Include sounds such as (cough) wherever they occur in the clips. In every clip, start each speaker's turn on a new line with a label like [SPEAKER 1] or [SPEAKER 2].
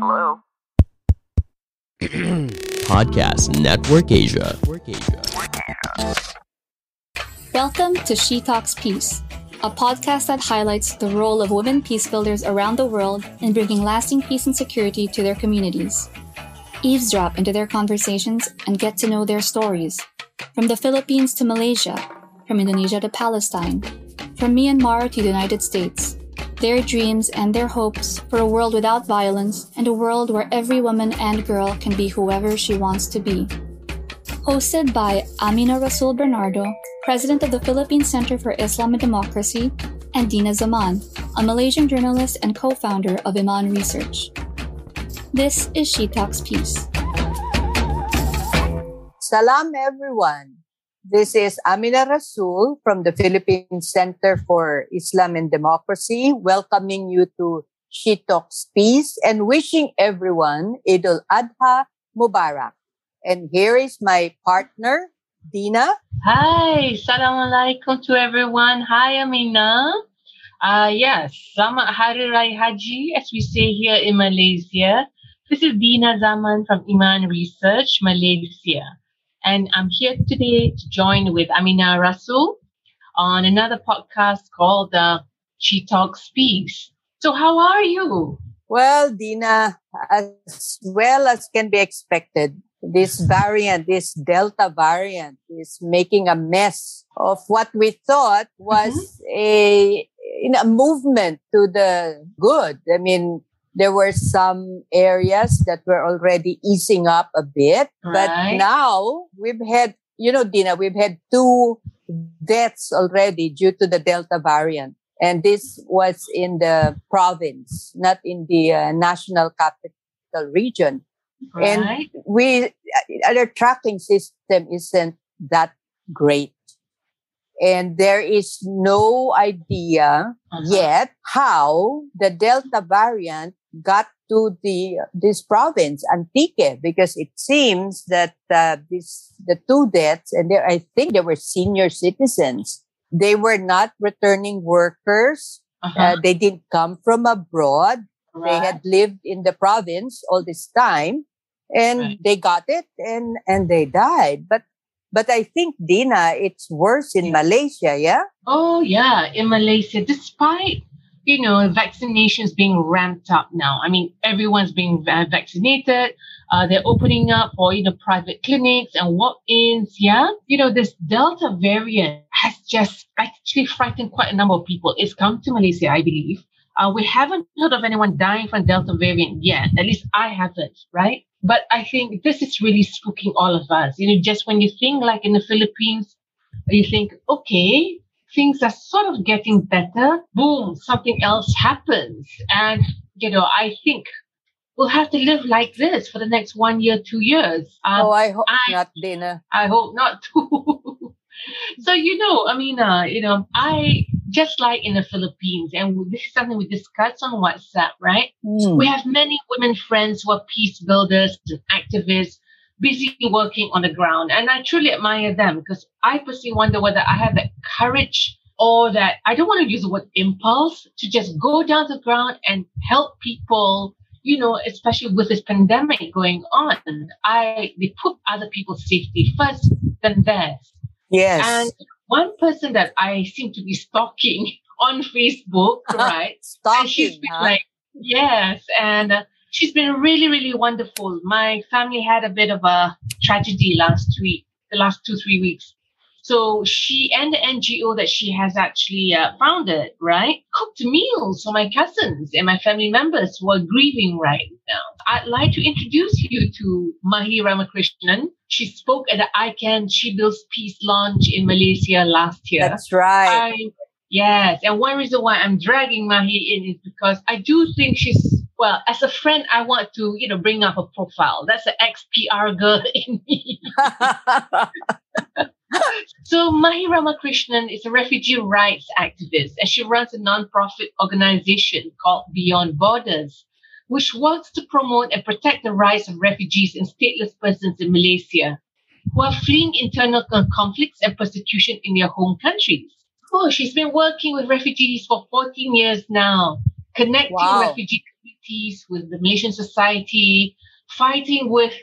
[SPEAKER 1] Hello? (clears throat)
[SPEAKER 2] Podcast Network Asia.
[SPEAKER 3] Welcome to She Talks Peace, a podcast that highlights the role of women peace builders around the world in bringing lasting peace and security to their communities. Eavesdrop into their conversations and get to know their stories. From the Philippines to Malaysia, from Indonesia to Palestine, from Myanmar to the United States. Their dreams and their hopes for a world without violence and a world where every woman and girl can be whoever she wants to be. Hosted by Amina Rasul Bernardo, President of the Philippine Center for Islam and Democracy, and Dina Zaman, a Malaysian journalist and co founder of Iman Research. This is She Talks Peace.
[SPEAKER 4] Salam, everyone. This is Amina Rasul from the Philippine Center for Islam and Democracy, welcoming you to She Talks Peace and wishing everyone Eid al Adha Mubarak. And here is my partner, Dina.
[SPEAKER 5] Hi, salam alaikum to everyone. Hi, Amina. Uh, yes, Sama Hari Raya Haji, as we say here in Malaysia. This is Dina Zaman from Iman Research, Malaysia. And I'm here today to join with Amina Rasul on another podcast called uh, She Talks Peace. So how are you?
[SPEAKER 4] Well, Dina, as well as can be expected, this variant, this Delta variant is making a mess of what we thought was a, you know, a movement to the good. I mean, there were some areas that were already easing up a bit, but now we've had, you know, Dina, we've had two deaths already due to the Delta variant. And this was in the province, not in the uh, national capital region.
[SPEAKER 5] Right.
[SPEAKER 4] And we, our tracking system isn't that great. And there is no idea
[SPEAKER 5] Uh-huh.
[SPEAKER 4] yet how the Delta variant got to the this province, Antique, because it seems that uh, this the two deaths, and there, I think they were senior citizens. They were not returning workers.
[SPEAKER 5] Uh-huh.
[SPEAKER 4] Uh, they didn't come from abroad. They had lived in the province all this time, and
[SPEAKER 5] Right.
[SPEAKER 4] they got it, and and they died. But but I think Dina, it's worse in
[SPEAKER 5] Yeah.
[SPEAKER 4] Malaysia. Yeah.
[SPEAKER 5] Oh, yeah, in Malaysia, despite, you know, vaccinations being ramped up now. I mean, everyone's being vaccinated. Uh, they're opening up for, you know, private clinics and walk-ins. Yeah. You know, this Delta variant has just actually frightened quite a number of people. It's come to Malaysia, I believe. Uh, we haven't heard of anyone dying from Delta variant yet. At least I haven't, right? But I think this is really spooking all of us. You know, just when you think like in the Philippines, you think, okay, things are sort of getting better. Boom, something else happens. And, you know, I think we'll have to live like this for the next one year, two years. Um,
[SPEAKER 4] oh, I hope
[SPEAKER 5] I-
[SPEAKER 4] not, Dina.
[SPEAKER 5] I hope not too. (laughs) so you know, I mean, uh, you know, I just like in the Philippines, and this is something we discussed on WhatsApp, right?
[SPEAKER 4] Hmm.
[SPEAKER 5] We have many women friends who are peace builders and activists, busy working on the ground, and I truly admire them because I personally wonder whether I have that courage or that I don't want to use the word impulse to just go down to the ground and help people. You know, especially with this pandemic going on, I they put other people's safety first than theirs.
[SPEAKER 4] Yes.
[SPEAKER 5] And one person that I seem to be stalking (laughs) on Facebook, (laughs) right? And she's
[SPEAKER 4] Stalking,
[SPEAKER 5] been
[SPEAKER 4] huh?
[SPEAKER 5] like, yes, and uh, she's been really, really wonderful. My family had a bit of a tragedy last week, the last two, three weeks. So she and the NGO that she has actually uh, founded, right, cooked meals for my cousins and my family members who are grieving right now. I'd like to introduce you to Mahi Ramakrishnan. She spoke at the ICAN She Builds Peace launch in Malaysia last year.
[SPEAKER 4] That's right.
[SPEAKER 5] I Yes, and one reason why I'm dragging Mahi in is because I do think she's well, as a friend, I want to, you know, bring up a profile. That's an ex-PR girl (laughs) in me. (laughs) so Mahi Ramakrishnan is a refugee rights activist and she runs a non-profit organization called Beyond Borders, which works to promote and protect the rights of refugees and stateless persons in Malaysia who are fleeing internal conflicts and persecution in their home countries. Oh, she's been working with refugees for 14 years now, connecting wow. refugee with the Malaysian society, fighting with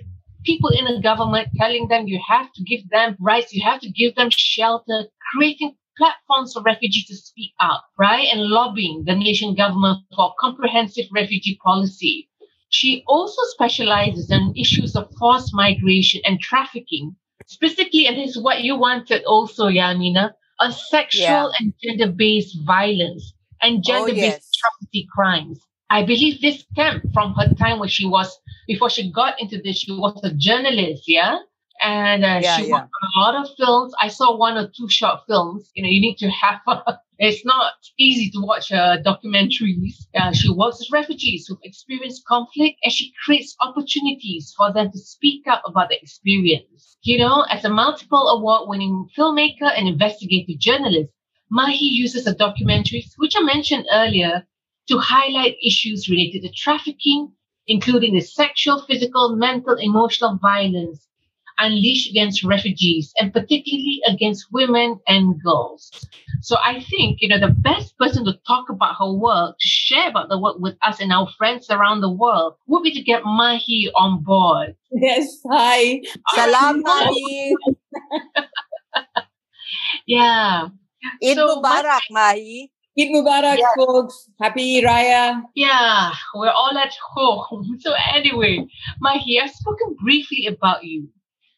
[SPEAKER 5] people in the government, telling them you have to give them rights, you have to give them shelter, creating platforms for refugees to speak out, right? And lobbying the Malaysian government for comprehensive refugee policy. She also specializes in issues of forced migration and trafficking, specifically, and this is what you wanted also, Yamina, on sexual yeah. and gender based violence and gender based oh, yes. atrocity crimes. I believe this stemmed from her time when she was, before she got into this, she was a journalist, yeah? And uh, yeah, she yeah. worked on a lot of films. I saw one or two short films. You know, you need to have, a, (laughs) it's not easy to watch uh, documentaries. Uh, she works with refugees who've experienced conflict and she creates opportunities for them to speak up about the experience. You know, as a multiple award winning filmmaker and investigative journalist, Mahi uses the documentaries, which I mentioned earlier, to highlight issues related to trafficking, including the sexual, physical, mental, emotional violence unleashed against refugees and particularly against women and girls. So I think, you know, the best person to talk about her work, to share about the work with us and our friends around the world would be to get Mahi on board.
[SPEAKER 1] Yes, hi.
[SPEAKER 4] Salam, Mahi. (laughs)
[SPEAKER 5] yeah.
[SPEAKER 4] Eid so, Mubarak, Mahi.
[SPEAKER 1] Eid Mubarak, yeah. folks. Happy Raya.
[SPEAKER 5] Yeah, we're all at home. (laughs) So anyway, Mahi, I've spoken briefly about you.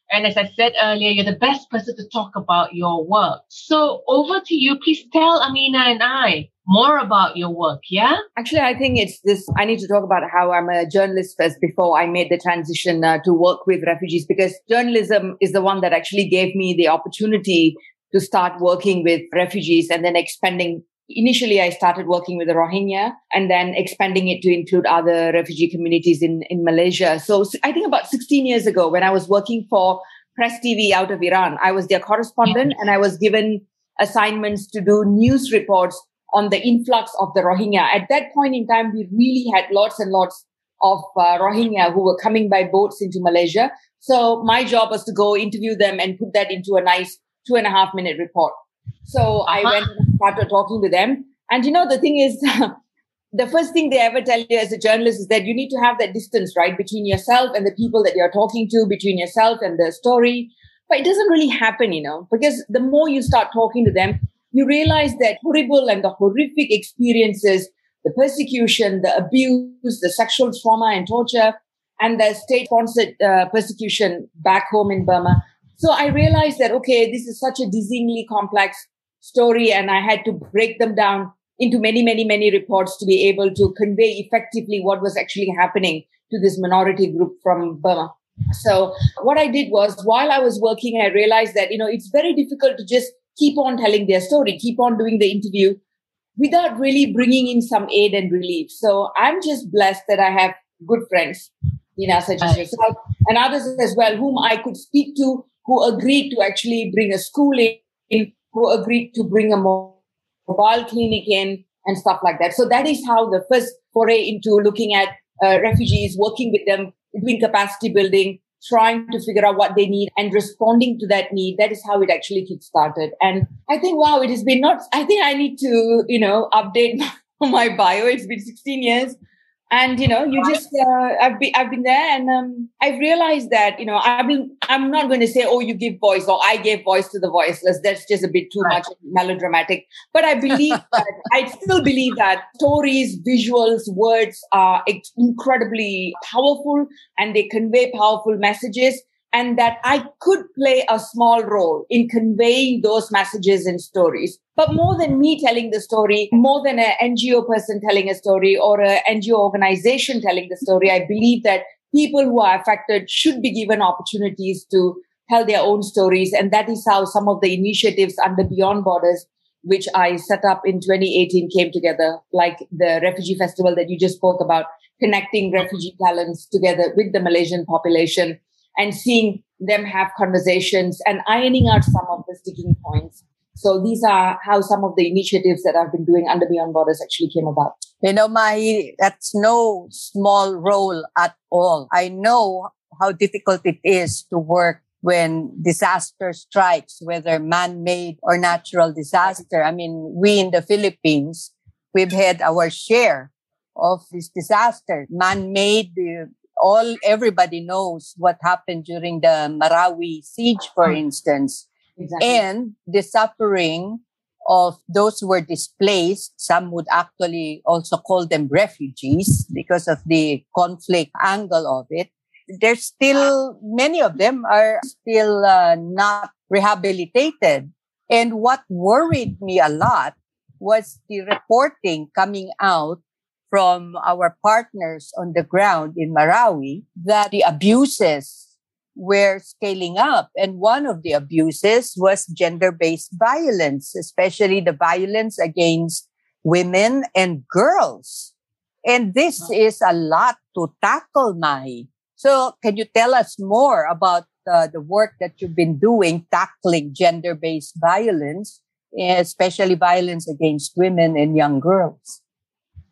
[SPEAKER 5] And as I said earlier, you're the best person to talk about your work. So over to you. Please tell Amina and I more about your work. Yeah.
[SPEAKER 1] Actually, I think it's this. I need to talk about how I'm a journalist first before I made the transition uh, to work with refugees because journalism is the one that actually gave me the opportunity to start working with refugees and then expanding initially I started working with the Rohingya and then expanding it to include other refugee communities in, in Malaysia. So I think about 16 years ago when I was working for Press TV out of Iran, I was their correspondent and I was given assignments to do news reports on the influx of the Rohingya. At that point in time, we really had lots and lots of uh, Rohingya who were coming by boats into Malaysia. So my job was to go interview them and put that into a nice two and a half minute report. So I uh-huh. went and started talking to them. And you know, the thing is, (laughs) the first thing they ever tell you as a journalist is that you need to have that distance, right, between yourself and the people that you're talking to, between yourself and the story. But it doesn't really happen, you know, because the more you start talking to them, you realize that horrible and the horrific experiences, the persecution, the abuse, the sexual trauma and torture, and the state sponsored uh, persecution back home in Burma. So I realized that, okay, this is such a dizzyingly complex story and I had to break them down into many, many, many reports to be able to convey effectively what was actually happening to this minority group from Burma. So what I did was while I was working, I realized that, you know, it's very difficult to just keep on telling their story, keep on doing the interview without really bringing in some aid and relief. So I'm just blessed that I have good friends, you know, such as yourself and others as well, whom I could speak to, who agreed to actually bring a school in who agreed to bring a mobile clinic in and stuff like that. So that is how the first foray into looking at uh, refugees, working with them, doing capacity building, trying to figure out what they need and responding to that need. That is how it actually kick started. And I think, wow, it has been not, I think I need to, you know, update (laughs) my bio. It's been 16 years and you know you just uh, i've been i've been there and um, i've realized that you know i've been i'm not going to say oh you give voice or i gave voice to the voiceless. That's just a bit too right. much melodramatic. But i (laughs) believe that i still believe that stories visuals words are incredibly powerful and they convey powerful messages and that I could play a small role in conveying those messages and stories. But more than me telling the story, more than an NGO person telling a story or an NGO organization telling the story, I believe that people who are affected should be given opportunities to tell their own stories. And that is how some of the initiatives under Beyond Borders which I set up in 2018 came together, like the refugee festival that you just spoke about, connecting refugee talents together with the Malaysian population and seeing them have conversations and ironing out some of the sticking points. So these are how some of the initiatives that I've been doing under Beyond Borders actually came about.
[SPEAKER 4] You know, my that's no small role at all. I know how difficult it is to work when disaster strikes, whether man-made or natural disaster. I mean, we in the Philippines, we've had our share of this disaster, man-made. Uh, all everybody knows what happened during the Marawi siege, for hmm. instance, exactly. and the suffering of those who were displaced. Some would actually also call them refugees because of the conflict angle of it. There's still many of them are still uh, not rehabilitated. And what worried me a lot was the reporting coming out from our partners on the ground in Marawi that the abuses were scaling up. And one of the abuses was gender based violence, especially the violence against women and girls. And this is a lot to tackle, Mahi. So, can you tell us more about uh, the work that you've been doing tackling gender based violence, especially violence against women and young girls?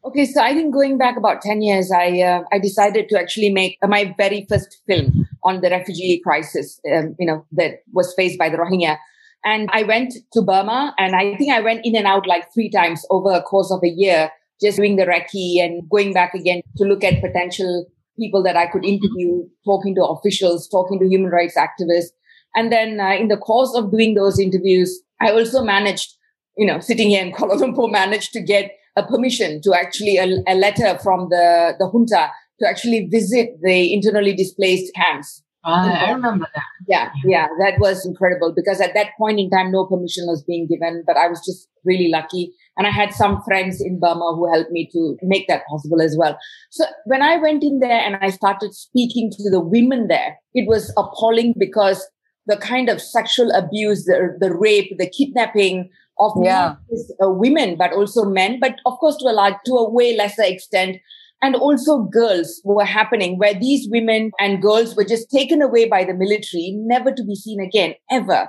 [SPEAKER 1] Okay, so I think going back about 10 years, I, uh, I decided to actually make my very first film on the refugee crisis, um, you know, that was faced by the Rohingya. And I went to Burma and I think I went in and out like three times over a course of a year, just doing the recce and going back again to look at potential people that I could interview, talking to officials, talking to human rights activists. And then uh, in the course of doing those interviews, I also managed, you know, sitting here in Kuala Lumpur, managed to get a permission to actually a, a letter from the, the junta to actually visit the internally displaced camps.
[SPEAKER 5] Ah, I remember that.
[SPEAKER 1] Yeah, yeah, that was incredible because at that point in time, no permission was being given, but I was just really lucky. And I had some friends in Burma who helped me to make that possible as well. So when I went in there and I started speaking to the women there, it was appalling because the kind of sexual abuse, the, the rape, the kidnapping, of yeah. uh, women but also men, but of course to a large, to a way lesser extent, and also girls were happening where these women and girls were just taken away by the military, never to be seen again ever.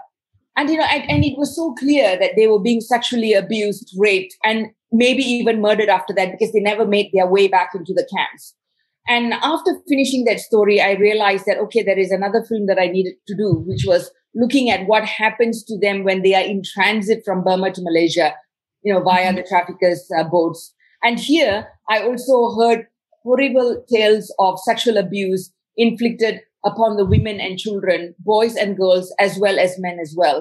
[SPEAKER 1] And you know, and, and it was so clear that they were being sexually abused, raped, and maybe even murdered after that because they never made their way back into the camps. And after finishing that story, I realized that, okay, there is another film that I needed to do, which was looking at what happens to them when they are in transit from Burma to Malaysia, you know, via the traffickers' uh, boats. And here, I also heard horrible tales of sexual abuse inflicted upon the women and children, boys and girls, as well as men as well.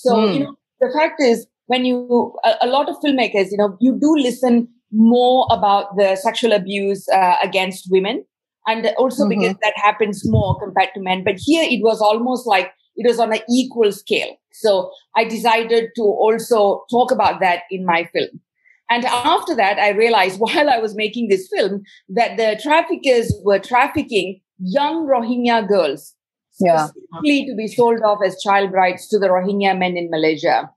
[SPEAKER 1] So, mm. you know, the fact is when you a, a, lot of filmmakers you know you do listen more about the sexual abuse uh, against women. And also mm-hmm. because that happens more compared to men. But here it was almost like it was on an equal scale. So i decided to also talk about that in my film. And after that i realized (laughs) while i was making this film that the traffickers were trafficking young rohingya girls
[SPEAKER 4] yeah.
[SPEAKER 1] to be sold off as child brides to the rohingya men in malaysia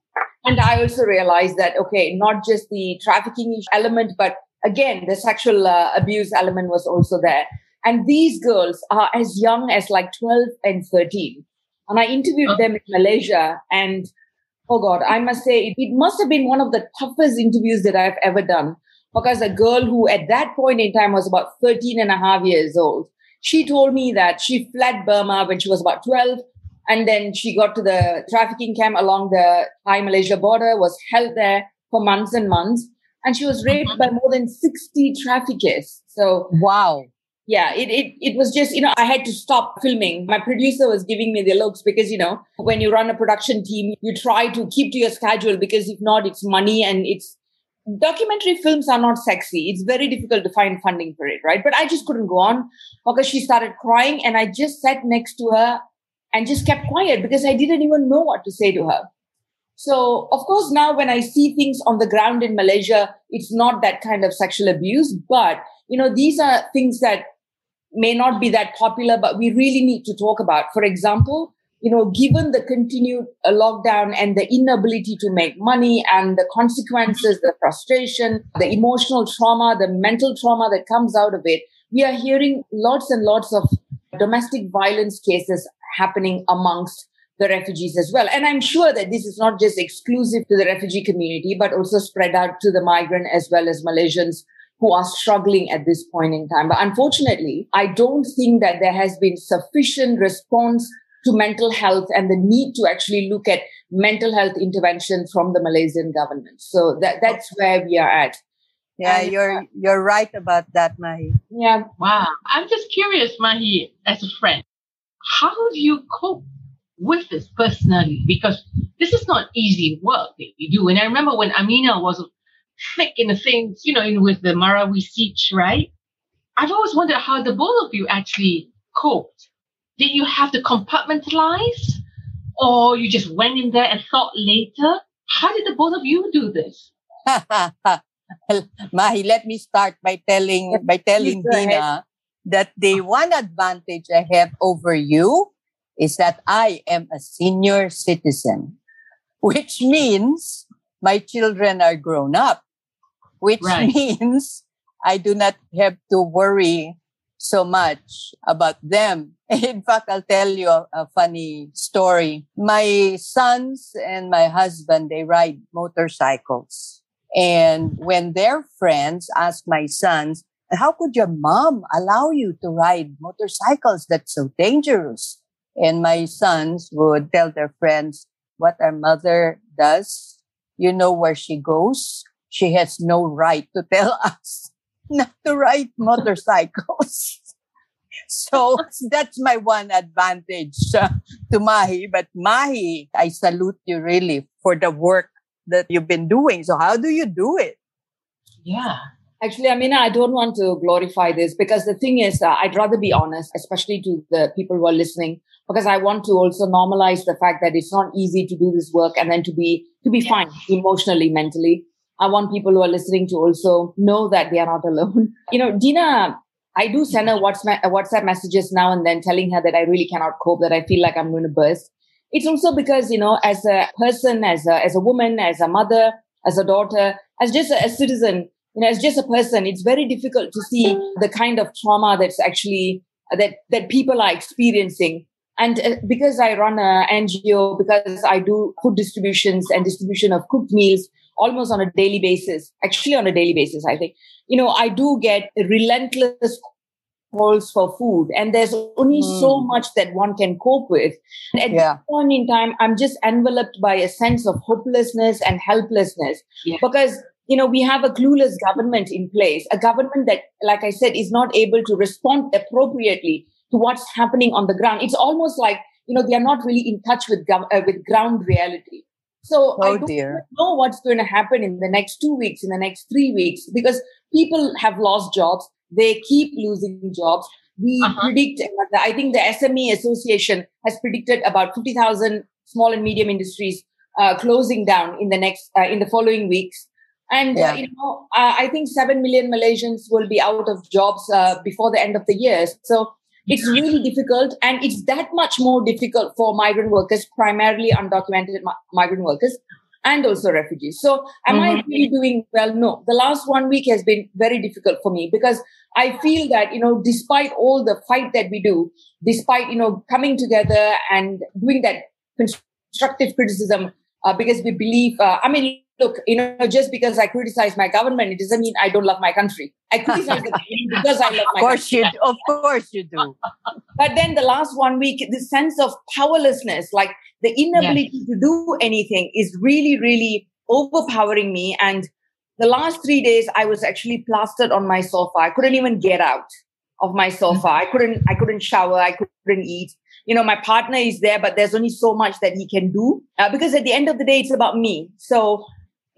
[SPEAKER 1] and I also realized that, okay, not just the trafficking element, but again, the sexual uh, abuse element was also there. And these girls are as young as like 12 and 13. And I interviewed them in Malaysia. And oh God, I must say it, it must have been one of the toughest interviews that I've ever done because a girl who at that point in time was about 13 and a half years old, she told me that she fled Burma when she was about 12. And then she got to the trafficking camp along the Thai Malaysia border, was held there for months and months. And she was raped by more than 60 traffickers. So,
[SPEAKER 4] wow.
[SPEAKER 1] Yeah, it, it, it was just, you know, I had to stop filming. My producer was giving me the looks because, you know, when you run a production team, you try to keep to your schedule because if not, it's money and it's documentary films are not sexy. It's very difficult to find funding for it, right? But I just couldn't go on because she started crying and I just sat next to her and just kept quiet because I didn't even know what to say to her. So, of course, now when I see things on the ground in Malaysia, it's not that kind of sexual abuse, but you know, these are things that may not be that popular, but we really need to talk about. For example, you know, given the continued uh, lockdown and the inability to make money and the consequences, the frustration, the emotional trauma, the mental trauma that comes out of it, we are hearing lots and lots of domestic violence cases happening amongst the refugees as well. And I'm sure that this is not just exclusive to the refugee community, but also spread out to the migrant as well as Malaysians who are struggling at this point in time. But unfortunately, I don't think that there has been sufficient response to mental health and the need to actually look at mental health intervention from the Malaysian government. So that that's where we are at.
[SPEAKER 4] Yeah, and, you're uh, you're right about that, Mahi.
[SPEAKER 1] Yeah.
[SPEAKER 5] Wow. I'm just curious, Mahi, as a friend, how do you cope with this personally? Because this is not easy work that you do. And I remember when Amina was thick in the things, you know, in, with the Marawi siege, right? I've always wondered how the both of you actually coped. Did you have to compartmentalize? Or you just went in there and thought later? How did the both of you do this? (laughs)
[SPEAKER 4] Mahi, let me start by telling by telling Dina that the one advantage I have over you is that I am a senior citizen, which means my children are grown up, which right. (laughs) means I do not have to worry so much about them. (laughs) In fact, I'll tell you a, a, funny story. My sons and my husband, they ride motorcycles. And when their friends ask my sons, how could your mom allow you to ride motorcycles? That's so dangerous. And my sons would tell their friends what our mother does. You know where she goes. She has no right to (laughs) tell us not to ride motorcycles. (laughs) so that's my one advantage uh, to Mahi. But Mahi, I salute you really for the work that you've been doing. So how do you do it?
[SPEAKER 5] Yeah.
[SPEAKER 1] Actually, I mean, I don't want to glorify this because the thing is, uh, I'd rather be honest, especially to the people who are listening, because I want to also normalize the fact that it's not easy to do this work and then to be to be yeah. fine emotionally, mentally. I want people who are listening to also know that they are not alone. (laughs) You know, Dina, I do send her WhatsApp messages now and then telling her that I really cannot cope, that I feel like I'm going to burst. It's also because, you know, as a person, as a, as a woman, as a mother, as a daughter, as just a, a citizen, you know, as just a person, it's very difficult to see the kind of trauma that's actually that that people are experiencing. And uh, because I run a NGO, because I do food distributions and distribution of cooked meals almost on a daily basis, actually on a daily basis, I think, you know, I do get relentless calls for food and there's only mm. so much that one can cope with. And at yeah. this point in time, I'm just enveloped by a sense of hopelessness and helplessness yeah. because you know, we have a clueless government in place, a government that, like I said, is not able to respond appropriately to what's happening on the ground. It's almost like, you know, they are not really in touch with, gov- uh, with ground reality. So oh, I don't dear. know what's going to happen in the next two weeks, in the next three weeks, because people have lost jobs. They keep losing jobs. We uh-huh. predict, I think the SME Association has predicted about 50,000 small and medium industries uh, closing down in the next, uh, in the following weeks. And, uh, yeah. uh, you know, uh, I think 7 million Malaysians will be out of jobs uh, before the end of the year. So it's really difficult. And it's that much more difficult for migrant workers, primarily undocumented migrant workers, and also refugees. So am mm-hmm. I really doing well? No. The last one week has been very difficult for me because I feel that, you know, despite all the fight that we do, despite, you know, coming together and doing that constructive criticism, uh, because we believe, uh, I mean, look, you know, just because I criticize my government, it doesn't mean I don't love my country. I criticize the because I love my
[SPEAKER 4] of course
[SPEAKER 1] country.
[SPEAKER 4] You, of course you do. (laughs)
[SPEAKER 1] but then the last one week, the sense of powerlessness, like the inability to do anything is really, really overpowering me. And the last three days, I was actually plastered on my sofa. I couldn't even get out of my sofa. I couldn't, I couldn't shower. I couldn't eat. You know, my partner is there, but there's only so much that he can do uh, because at the end of the day, it's about me. So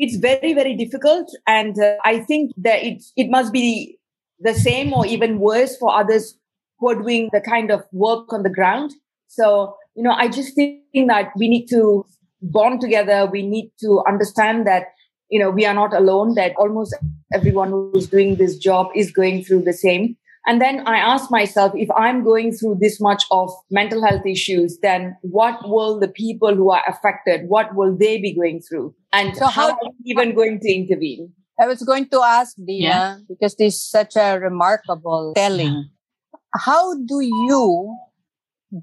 [SPEAKER 1] it's very, very difficult. And uh, I think that it, it must be the same or even worse for others who are doing the kind of work on the ground. So, you know, I just think that we need to bond together. We need to understand that, you know, we are not alone, that almost everyone who's doing this job is going through the same. And then I ask myself, if I'm going through this much of mental health issues, then what will the people who are affected, what will they be going through? And so how, how are we even going to intervene?
[SPEAKER 4] I was going to ask Dina, yeah. because this is such a remarkable telling. Uh-huh. How do you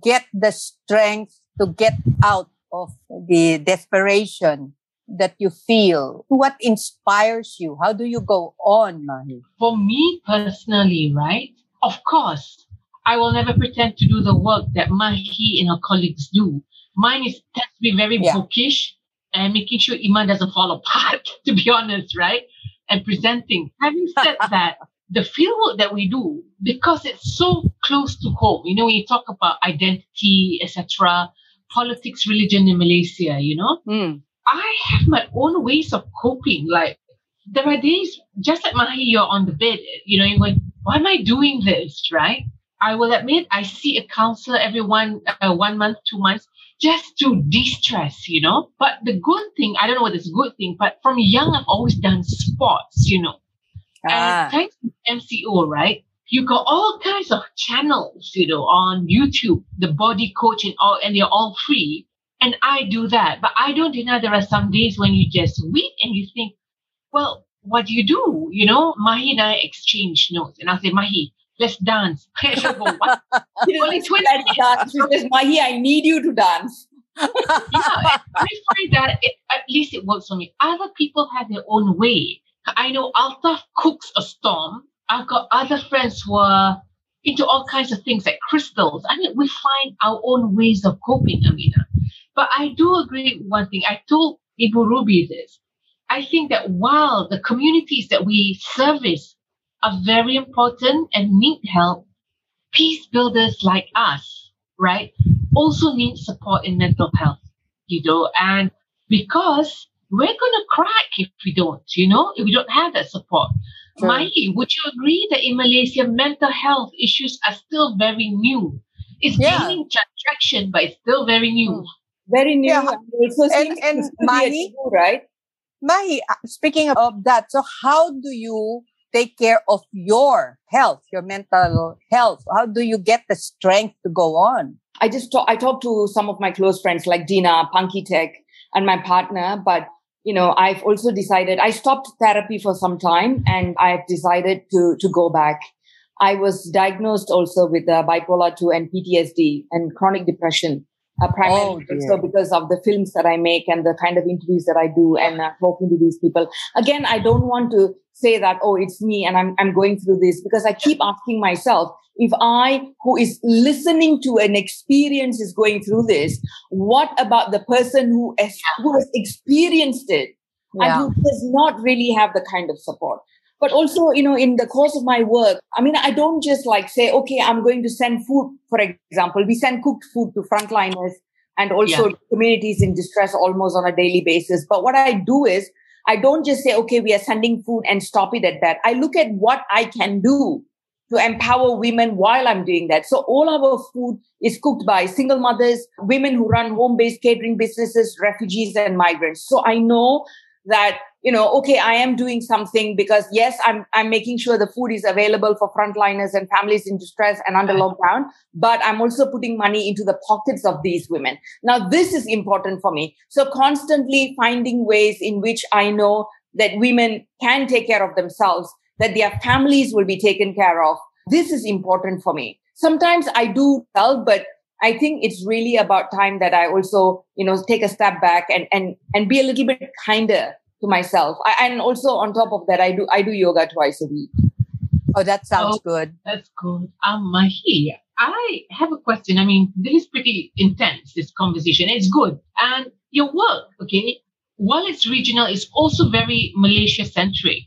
[SPEAKER 4] get the strength to get out of the desperation that you feel? What inspires you? How do you go on, Mahi?
[SPEAKER 5] For me personally, right? Of course, I will never pretend to do the work that Mahi and her colleagues do. Mine is tends to be very yeah. bookish and making sure Iman doesn't fall apart, (laughs) to be honest, right? And presenting. Having said (laughs) that, the fieldwork that we do, because it's so close to home, you know, when you talk about identity, etc., politics, religion in Malaysia, you know, mm. I have my own ways of coping. Like there are days, just like Mahi, you're on the bed, you know, you're going, why am I doing this, right? I will admit I see a counselor every one uh, one month, two months, just to de-stress, you know. But the good thing, I don't know what is good thing, but from young I've always done sports, you know. Ah. And thanks to MCO, right? You got all kinds of channels, you know, on YouTube, the body coach and all, and they're all free. And I do that. But I don't deny there are some days when you just weep and you think, well, what do you do? You know, Mahi and I exchange notes. And I'll say, Mahi, let's dance. (laughs) She'll go, what?
[SPEAKER 1] Only 20 let's dance. She says, Mahi, I need you to dance. (laughs)
[SPEAKER 5] yeah, I find that it, at least it works for me. Other people have their own way. I know Altaf cooks a storm. I've got other friends who are into all kinds of things like crystals. I mean, we find our own ways of coping, Amina. But I do agree with one thing. I told Ibu Ruby this. I think that while the communities that we service are very important and need help, peace builders like us, right, also need support in mental health, you know, and because we're going to crack if we don't, you know, if we don't have that support. Sure. Mahi, would you agree that in Malaysia, mental health issues are still very new? It's yeah. gaining traction, but it's still very new.
[SPEAKER 1] Mm. Very new. Yeah. And, also and, and (laughs) Mahi, right?
[SPEAKER 4] Mahi, uh, speaking of that, so how do you take care of your health, your mental health? How do you get the strength to go on?
[SPEAKER 1] I just talk, I talked to some of my close friends like Dina, Punky Tech, and my partner, but you know, I've also decided I stopped therapy for some time and I've decided to to go back. I was diagnosed also with uh, bipolar 2 and PTSD and chronic depression uh, primarily oh, also because of the films that I make and the kind of interviews that I do and uh, talking to these people. Again, I don't want to say that, oh, it's me and I'm, I'm going through this because I keep asking myself, if I, who is listening to an experience is going through this, what about the person who has, who has experienced it yeah. and who does not really have the kind of support? But also you know in the course of my work i mean i don't just like say okay i'm going to send food for example. We send cooked food to frontliners and also yeah. communities in distress almost on a daily basis. But what i do is i don't just say okay we are sending food and stop it at that. I look at what i can do to empower women while i'm doing that. So all our food is cooked by single mothers women who run home based catering businesses refugees and migrants. So i know that you know, okay, I am doing something because yes, I'm, I'm making sure the food is available for frontliners and families in distress and under lockdown, but I'm also putting money into the pockets of these women. Now, this is important for me. So constantly finding ways in which I know that women can take care of themselves, that their families will be taken care of. This is important for me. Sometimes I do help, but I think it's really about time that I also, you know, take a step back and and and be a little bit kinder to myself. I, and also on top of that, I do I do yoga twice a week.
[SPEAKER 4] Oh, that sounds
[SPEAKER 5] Oh,
[SPEAKER 4] good.
[SPEAKER 5] That's good. Um, Mahi, I have a question. I mean, this is pretty intense, this conversation. It's good. And your work, okay, while it's regional, it's also very Malaysia centric.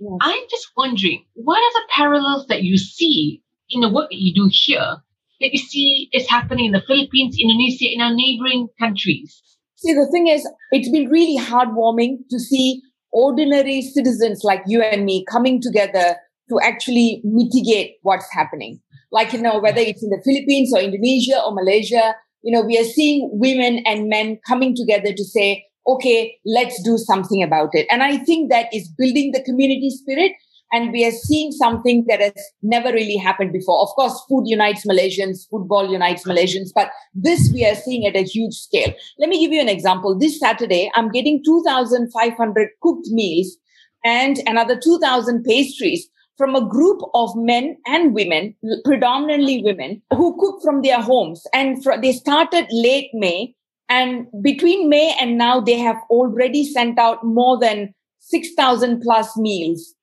[SPEAKER 1] Yes.
[SPEAKER 5] I'm just wondering, what are the parallels that you see in the work that you do here that you see is happening in the Philippines, Indonesia, in our neighboring countries?
[SPEAKER 1] See, the thing is, it's been really heartwarming to see ordinary citizens like you and me coming together to actually mitigate what's happening. Like, you know, whether it's in the Philippines or Indonesia or Malaysia, you know, we are seeing women and men coming together to say, okay, let's do something about it. And I think that is building the community spirit. And we are seeing something that has never really happened before. Of course, food unites Malaysians, football unites Malaysians, but this we are seeing at a huge scale. Let me give you an example. This Saturday, I'm getting 2,500 cooked meals and another 2,000 pastries from a group of men and women, predominantly women, who cook from their homes. And fr- they started late May. And between May and now, they have already sent out more than 6,000 plus meals.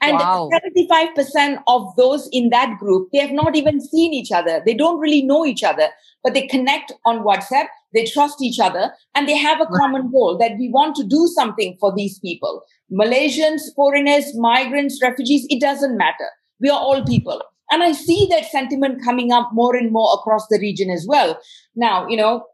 [SPEAKER 1] And
[SPEAKER 4] Wow.
[SPEAKER 1] 75% of those in that group, they have not even seen each other. They don't really know each other, but they connect on WhatsApp. They trust each other and they have a common goal that we want to do something for these people. Malaysians, foreigners, migrants, refugees, it doesn't matter. We are all people. And I see that sentiment coming up more and more across the region as well. Now, you know,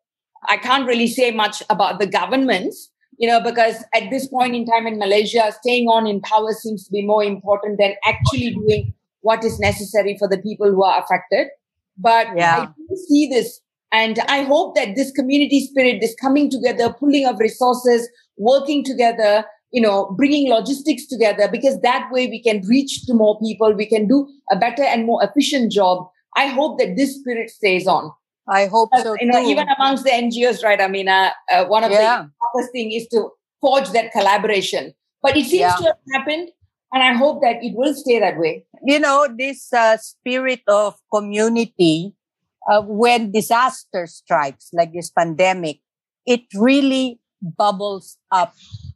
[SPEAKER 1] I can't really say much about the governments, you know, because at this point in time in Malaysia, staying on in power seems to be more important than actually doing what is necessary for the people who are affected. But
[SPEAKER 4] Yeah.
[SPEAKER 1] I do see this, and I hope that this community spirit, this coming together, pulling of resources, working together, you know, bringing logistics together, because that way we can reach to more people, we can do a better and more efficient job. I hope that this spirit stays on.
[SPEAKER 4] I hope so
[SPEAKER 1] you know,
[SPEAKER 4] too.
[SPEAKER 1] even amongst the NGOs, right? I mean, uh, uh, one of
[SPEAKER 4] Yeah.
[SPEAKER 1] the toughest thing is to forge that collaboration. But it seems
[SPEAKER 4] Yeah.
[SPEAKER 1] to have happened, and I hope that it will stay that way.
[SPEAKER 4] you know, this uh, spirit of community, uh, when disaster strikes, like this pandemic, it really bubbles up.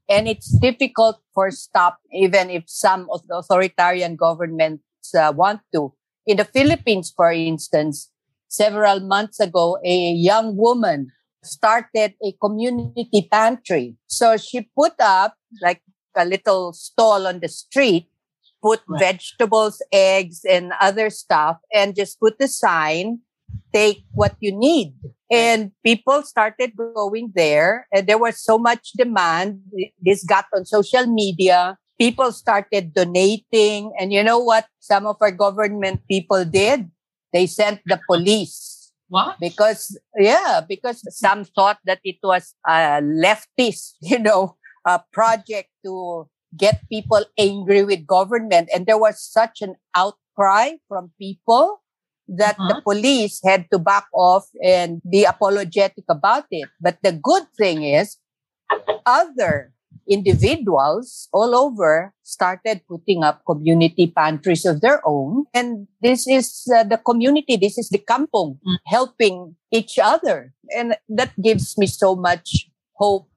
[SPEAKER 4] And it's difficult for stop, even if some of the authoritarian governments uh, want to. In the Philippines, for instance, several months ago, a young woman started a community pantry. So she put up like a little stall on the street put
[SPEAKER 5] Right.
[SPEAKER 4] vegetables, eggs, and other stuff, and just put the sign, take what you need. And people started going there, and there was so much demand. This got on social media. People started donating. And you know what some of our government people did? They sent the police
[SPEAKER 5] What?
[SPEAKER 4] because yeah because some thought that it was a leftist (laughs) you know a project to get people angry with government and there was such an outcry from people that the
[SPEAKER 5] Uh-huh.
[SPEAKER 4] police had to back off and be apologetic about it but the good thing is other individuals all over started putting up community pantries of their own. And this is uh, the community, this is the kampong
[SPEAKER 5] Mm.
[SPEAKER 4] helping each other. And that gives me so much hope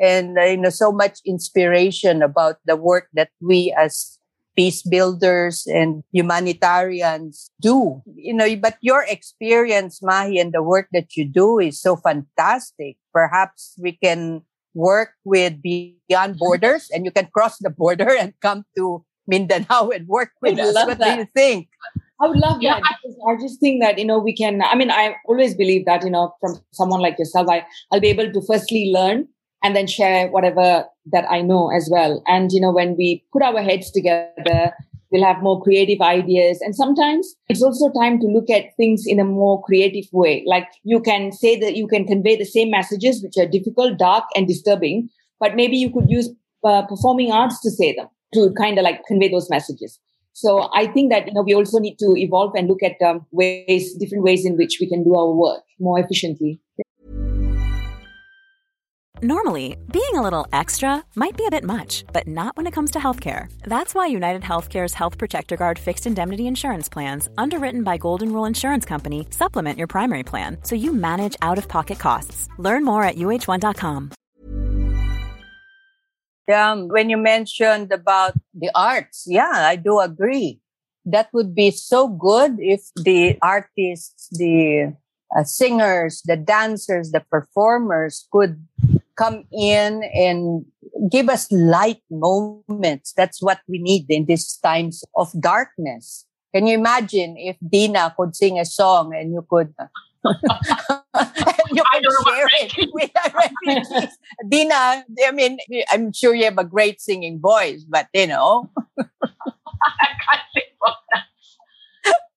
[SPEAKER 4] and uh, you know so much inspiration about the work that we as peace builders and humanitarians do you know but your experience mahi and the work that you do is so fantastic perhaps we can work with beyond borders and you can cross the border (laughs) and come to mindanao and work with
[SPEAKER 1] I'd
[SPEAKER 4] us
[SPEAKER 1] love
[SPEAKER 4] what do you think
[SPEAKER 1] I would love
[SPEAKER 5] Yeah,
[SPEAKER 1] that. because I just think that, you know, we can, I mean, I always believe that, you know, from someone like yourself, I, I'll be able to firstly learn and then share whatever that I know as well. And, you know, when we put our heads together, we'll have more creative ideas. And sometimes it's also time to look at things in a more creative way. Like you can say that you can convey the same messages, which are difficult, dark, and disturbing, but maybe you could use uh, performing arts to say them, to kind of like convey those messages. So I think that you know we also need to evolve and look at um, ways, different ways in which we can do our work more efficiently.
[SPEAKER 6] Normally, being a little extra might be a bit much, but not when it comes to healthcare. That's why United Healthcare's Health Protector Guard fixed indemnity insurance plans, underwritten by Golden Rule Insurance Company, supplement your primary plan so you manage out of pocket costs. Learn more at uh1.com.
[SPEAKER 4] Um, when you mentioned about the arts, yeah, I do agree. That would be so good if the artists, the uh, singers, the dancers, the performers could come in and give us light moments. That's what we need in these times of darkness. Can you imagine if Dina could sing a song and you could (laughs) you could share it with our refugees? Dina, I mean, I'm sure you have a great singing voice, but you know. (laughs)
[SPEAKER 5] I can't sing for that.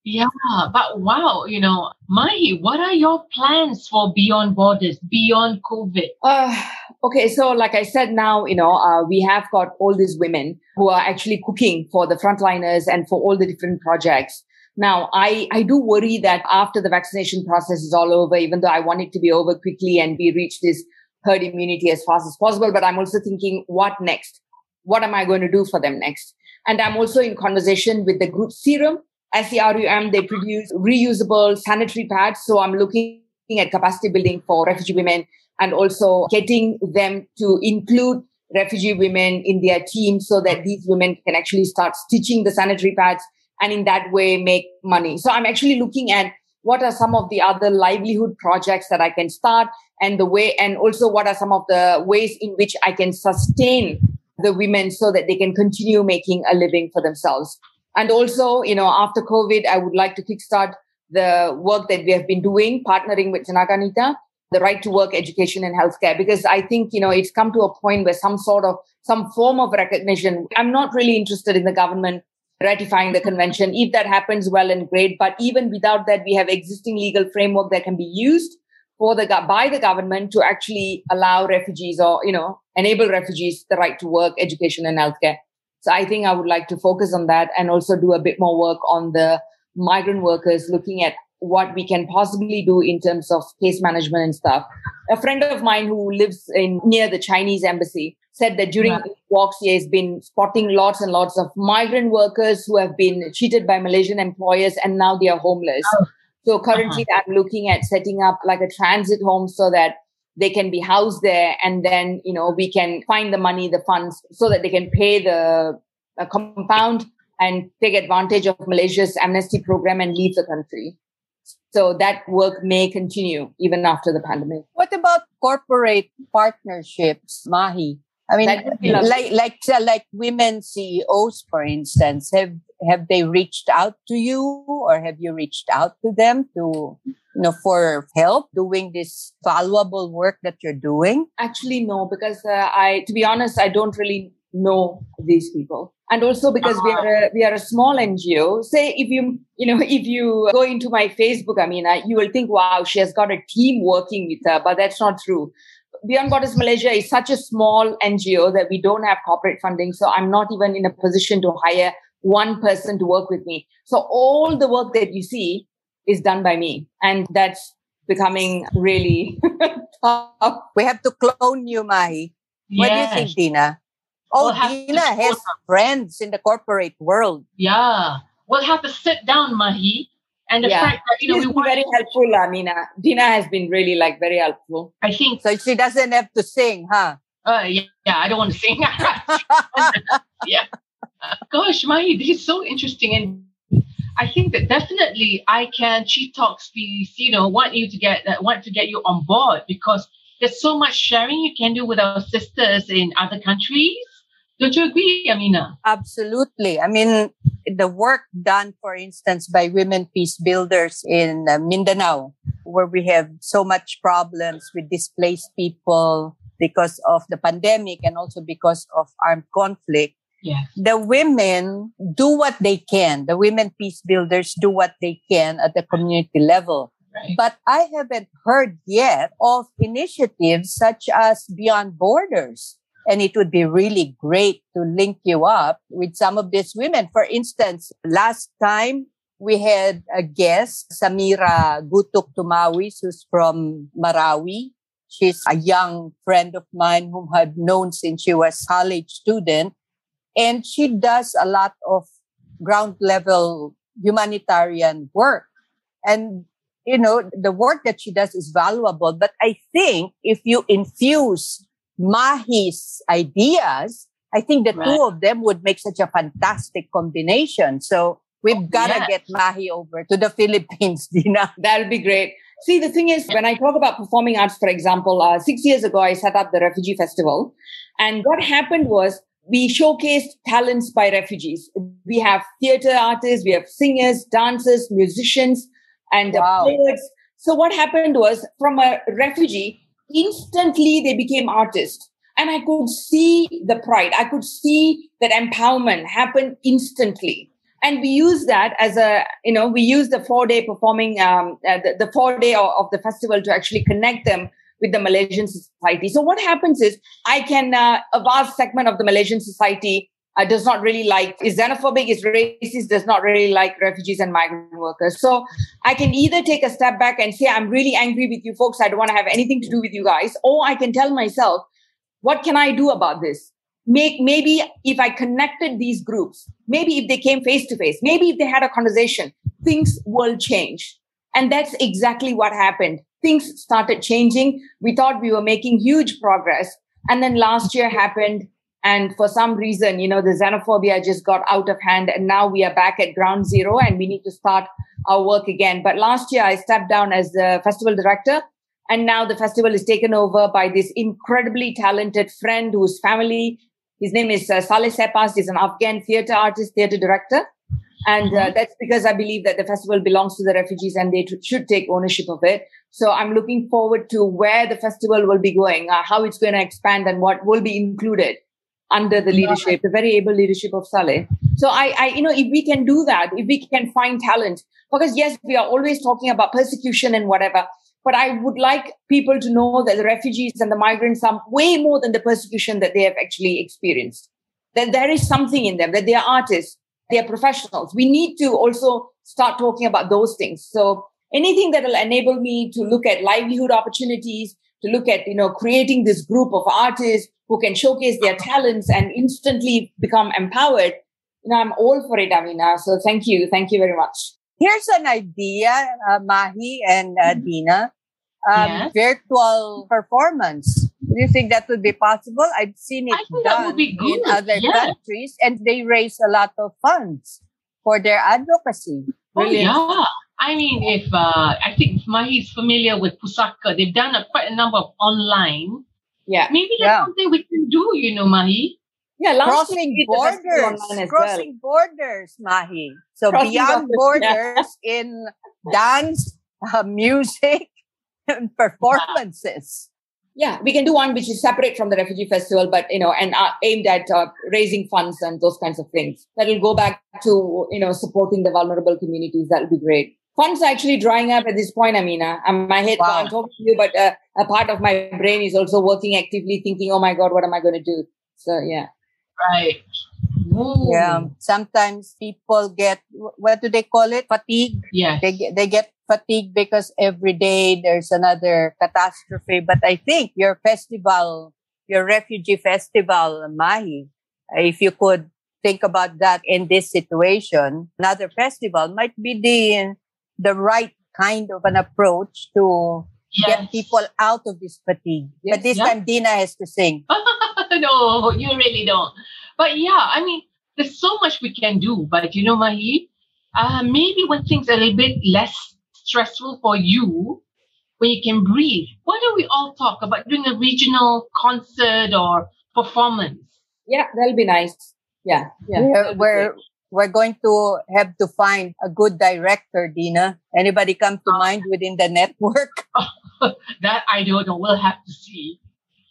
[SPEAKER 5] Yeah, but wow, you know, Mahi, what are your plans for Beyond Borders, beyond COVID?
[SPEAKER 1] Uh, okay, so like I said, now, you know, uh, we have got all these women who are actually cooking for the frontliners and for all the different projects. Now, I, I do worry that after the vaccination process is all over, even though I want it to be over quickly and we reach this herd immunity as fast as possible, but I'm also thinking, what next? What am I going to do for them next? And I'm also in conversation with the group Serum as the RUM, they produce reusable sanitary pads. So I'm looking at capacity building for refugee women and also getting them to include refugee women in their team so that these women can actually start stitching the sanitary pads and in that way make money. So I'm actually looking at what are some of the other livelihood projects that I can start and the way, and also what are some of the ways in which I can sustain the women so that they can continue making a living for themselves. And also, you know, after COVID, I would like to kickstart the work that we have been doing, partnering with Tenaganita, the right to work education and healthcare, because I think, you know, it's come to a point where some sort of, some form of recognition. I'm not really interested in the government ratifying the convention. If that happens, well and great. But even without that, we have existing legal framework that can be used for the by the government to actually allow refugees or you know enable refugees the right to work, education, and healthcare. So I think I would like to focus on that and also do a bit more work on the migrant workers, looking at what we can possibly do in terms of case management and stuff. A friend of mine who lives in near the Chinese embassy said that during the walks he has been spotting lots and lots of migrant workers who have been cheated by Malaysian employers and now they are homeless. Oh. So currently uh-huh. I'm looking at setting up like a transit home so that they can be housed there and then you know we can find the money the funds so that they can pay the uh, compound and take advantage of malaysia's amnesty program and leave the country. So that work may continue even after the pandemic.
[SPEAKER 4] What about corporate partnerships mahi? I mean, like like like women CEOs, for instance, have have they reached out to you, or have you reached out to them to you know for help doing this valuable work that you're doing?
[SPEAKER 1] Actually, no, because uh, I, to be honest, I don't really know these people and also because uh-huh. we are a, we are a small ngo say if you you know (laughs) if you go into my facebook i mean I, you will think wow she has got a team working with her but that's not true Beyond Borders Malaysia is such a small NGO that we don't have corporate funding. So I'm not even in a position to hire one person to work with me. So all the work that you see is done by me. And that's becoming really (laughs) tough.
[SPEAKER 4] We have to clone you, Mahi. What do you think, Dina? Oh, we'll Dina has friends in the corporate world.
[SPEAKER 5] Yeah. We'll have to sit down, Mahi, and the yeah. fact that, you know,
[SPEAKER 1] She's we want very helpful, Amina. Dina has been really like very helpful.
[SPEAKER 5] I think
[SPEAKER 4] so. She doesn't have to sing, huh?
[SPEAKER 5] Uh, yeah, yeah I don't want to sing. (laughs) yeah. (laughs) Gosh, Mahi, this is so interesting. And I think that definitely ICAN, She Talks, Peace, you know, want you to get, uh, want to get you on board because there's so much sharing you can do with our sisters in other countries don't you agree, Amina?
[SPEAKER 4] Absolutely. I mean, the work done, for instance, by women peace builders in uh, Mindanao, where we have so much problems with displaced people because of the pandemic and also because of armed conflict.
[SPEAKER 5] Yes.
[SPEAKER 4] The women do what they can. The women peace builders do what they can at the community level. Right. But I haven't heard yet of initiatives such as Beyond Borders And it would be really great to link you up with some of these women. For instance, last time we had a guest, Samira Gutoc Tomawis, who's from Marawi. She's a young friend of mine whom I've known since she was college student. And she does a lot of ground level humanitarian work. And, you know, the work that she does is valuable. But I think if you infuse Mahi's ideas, I think the right. two of them would make such a fantastic combination. So we've oh, got to get Mahi over to the (laughs) Philippines, Dina.
[SPEAKER 1] That'll be great. See, the thing is, when I talk about performing arts, for example, uh, six years ago, I set up the Refugee Festival. And what happened was we showcased talents by refugees. We have theater artists, we have singers, dancers, musicians, and wow. poets. So what happened was from a refugee, instantly they became artists. And I could see the pride. I could see that empowerment happen instantly. And we use that as a, you know, we use the four day performing, um, uh, the, the, four day of, of, the festival to actually connect them with the Malaysian society. So what happens is I can, uh, a vast segment of the Malaysian society uh, does not really like, is xenophobic, is racist, does not really like refugees and migrant workers. So I can either take a step back and say, I'm really angry with you folks. I don't want to have anything to do with you guys. Or I can tell myself, what can I do about this? Make, maybe if I connected these groups, maybe if they came face to face, maybe if they had a conversation, things will change. And that's exactly what happened. Things started changing. We thought we were making huge progress. And then last year happened and for some reason, you know, the xenophobia just got out of hand and now we are back at ground zero and we need to start our work again. But last year I stepped down as the festival director and now the festival is taken over by this incredibly talented friend whose family, his name is uh, Saleh Sepas. He's an Afghan theater artist, theater director. And uh, mm-hmm. that's because I believe that the festival belongs to the refugees and they t- should take ownership of it. So I'm looking forward to where the festival will be going, uh, how it's going to expand and what will be included under the leadership, the very able leadership of Saleh. So I, I, you know, if we can do that, if we can find talent, because yes, we are always talking about persecution and whatever, but I would like people to know that the refugees and the migrants are way more than the persecution that they have actually experienced. That there is something in them, that they are artists, they are professionals. We need to also start talking about those things. So anything that will enable me to look at livelihood opportunities, to look at, you know, creating this group of artists who can showcase their talents and instantly become empowered, you know, I'm all for it, Amina. So thank you. Thank you very much.
[SPEAKER 4] Here's an idea, uh, Mahi and uh, mm-hmm. Dina. Um, yes. Virtual performance. Do you think that would be possible? I've seen it done in other yes. countries and they raise a lot of funds for their advocacy.
[SPEAKER 5] Oh, yeah. I mean, if uh, I think Mahi is familiar with Pusaka, they've done a, quite a number of online yeah. Maybe that's yeah. something we can do, you know, Mahi.
[SPEAKER 4] Yeah, crossing borders, crossing well. borders, Mahi. So crossing beyond borders, borders yeah. in dance, uh, music, and (laughs) performances.
[SPEAKER 1] Yeah, we can do one which is separate from the refugee festival, but you know, and uh, aimed at uh, raising funds and those kinds of things. That will go back to you know supporting the vulnerable communities. That will be great funds are actually drying up at this point, Amina. Um, my head wow. can't talk to you, but uh, a part of my brain is also working actively, thinking, "Oh my God, what am I going to do?" So yeah,
[SPEAKER 5] right.
[SPEAKER 4] Ooh. Yeah. Sometimes people get what do they call it? Fatigue.
[SPEAKER 5] Yeah.
[SPEAKER 4] They get they get fatigued because every day there's another catastrophe. But I think your festival, your refugee festival, Mahi, if you could think about that in this situation, another festival might be the the right kind of an approach to yes. get people out of this fatigue. Yes, but this yeah. time, Dina has to sing. (laughs)
[SPEAKER 5] no, you really don't. But yeah, I mean, there's so much we can do. But you know, Mahi, uh, maybe when things are a little bit less stressful for you, when you can breathe, why don't we all talk about doing a regional concert or performance?
[SPEAKER 1] Yeah, that'll be nice. Yeah, yeah.
[SPEAKER 4] We're, we're we're going to have to find a good director, Dina. Anybody come to uh, mind within the network? (laughs)
[SPEAKER 5] that I don't know. We'll have to see.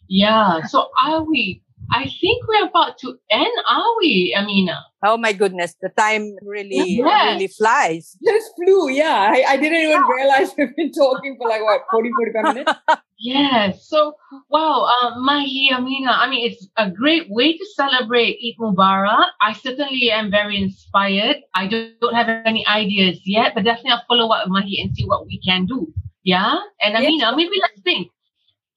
[SPEAKER 5] Yeah. So are we? I think we're about to end, are we, Amina?
[SPEAKER 4] Oh my goodness, the time really, yes. really flies.
[SPEAKER 1] Just flew, yeah. I, I didn't even realize we've been talking for like, what, 40, 45 minutes? (laughs)
[SPEAKER 5] yes. So, wow, uh, Mahi, Amina, I mean, it's a great way to celebrate Eid Mubarak. I certainly am very inspired. I don't, don't have any ideas yet, but definitely I'll follow up with Mahi and see what we can do. Yeah? And Amina, yes. maybe let's think.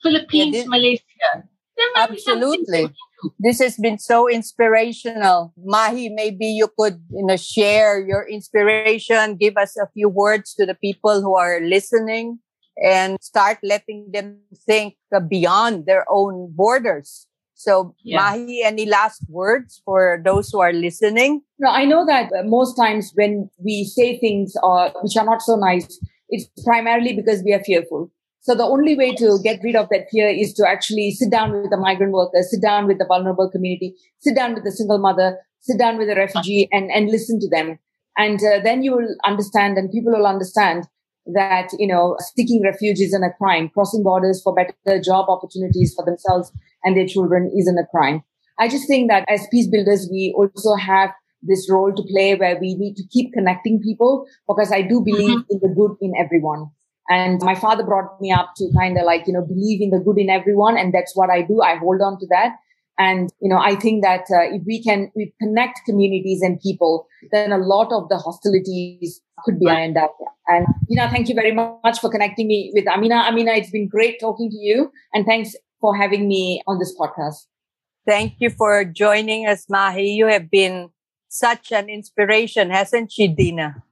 [SPEAKER 5] Philippines, yeah, this- Malaysia
[SPEAKER 4] Absolutely. This has been so inspirational. Mahi, maybe you could, you know, share your inspiration, give us a few words to the people who are listening and start letting them think beyond their own borders. So, yeah. Mahi, any last words for those who are listening?
[SPEAKER 1] No, I know that most times when we say things uh, which are not so nice, it's primarily because we are fearful. So the only way to get rid of that fear is to actually sit down with the migrant workers, sit down with the vulnerable community, sit down with the single mother, sit down with the refugee and, and listen to them. And uh, then you will understand and people will understand that, you know, seeking refuge isn't a crime. Crossing borders for better job opportunities for themselves and their children isn't a crime. I just think that as peace builders, we also have this role to play where we need to keep connecting people because I do believe mm-hmm. in the good in everyone. And my father brought me up to kind of like, you know, believe in the good in everyone. And that's what I do. I hold on to that. And, you know, I think that uh, if we can we connect communities and people, then a lot of the hostilities could be ironed out. And, you know, thank you very much for connecting me with Amina. Amina, it's been great talking to you. And thanks for having me on this podcast.
[SPEAKER 4] Thank you for joining us, Mahi. You have been such an inspiration, hasn't she, Dina?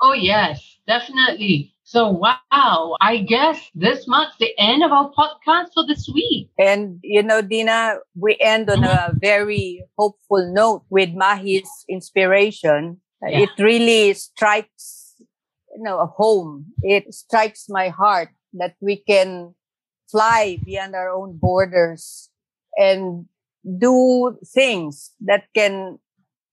[SPEAKER 5] Oh, yes, definitely. So, wow, I guess this marks the end of our podcast for this week.
[SPEAKER 4] And, you know, Dina, we end on a mm-hmm. very hopeful note with Mahi's inspiration. Yeah. It really strikes, you know, a home. It strikes my heart that we can fly beyond our own borders and do things that can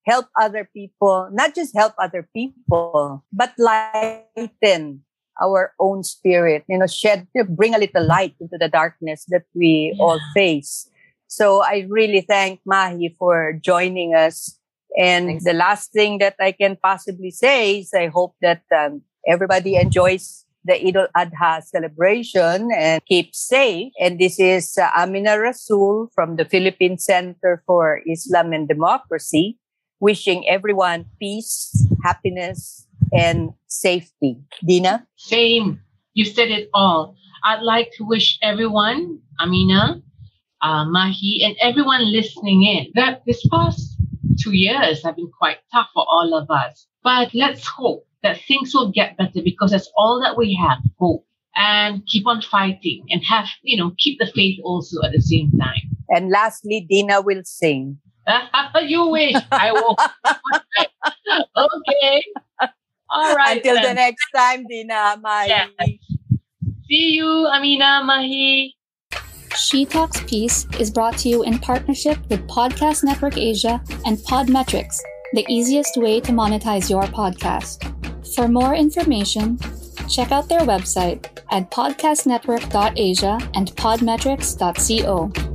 [SPEAKER 4] help other people, not just help other people, but lighten our own spirit, you know, shed, bring a little light into the darkness that we yeah. all face. So I really thank Mahi for joining us. And Thanks. the last thing that I can possibly say is I hope that um, everybody enjoys the Eid al-Adha celebration and keep safe. And this is uh, Amina Rasul from the Philippine Center for Islam and Democracy, wishing everyone peace, happiness, and safety. Dina?
[SPEAKER 5] Same. You said it all. I'd like to wish everyone, Amina, uh, Mahi, and everyone listening in that this past two years have been quite tough for all of us. But let's hope that things will get better because that's all that we have hope and keep on fighting and have, you know, keep the faith also at the same time.
[SPEAKER 4] And lastly, Dina will sing. (laughs)
[SPEAKER 5] you wish. I will. (laughs) (laughs) okay. All right.
[SPEAKER 4] Until then. the next time, Dina, Mahi. Yeah.
[SPEAKER 5] See you, Amina, Mahi.
[SPEAKER 3] She Talks Peace is brought to you in partnership with Podcast Network Asia and Podmetrics, the easiest way to monetize your podcast. For more information, check out their website at podcastnetwork.asia and podmetrics.co.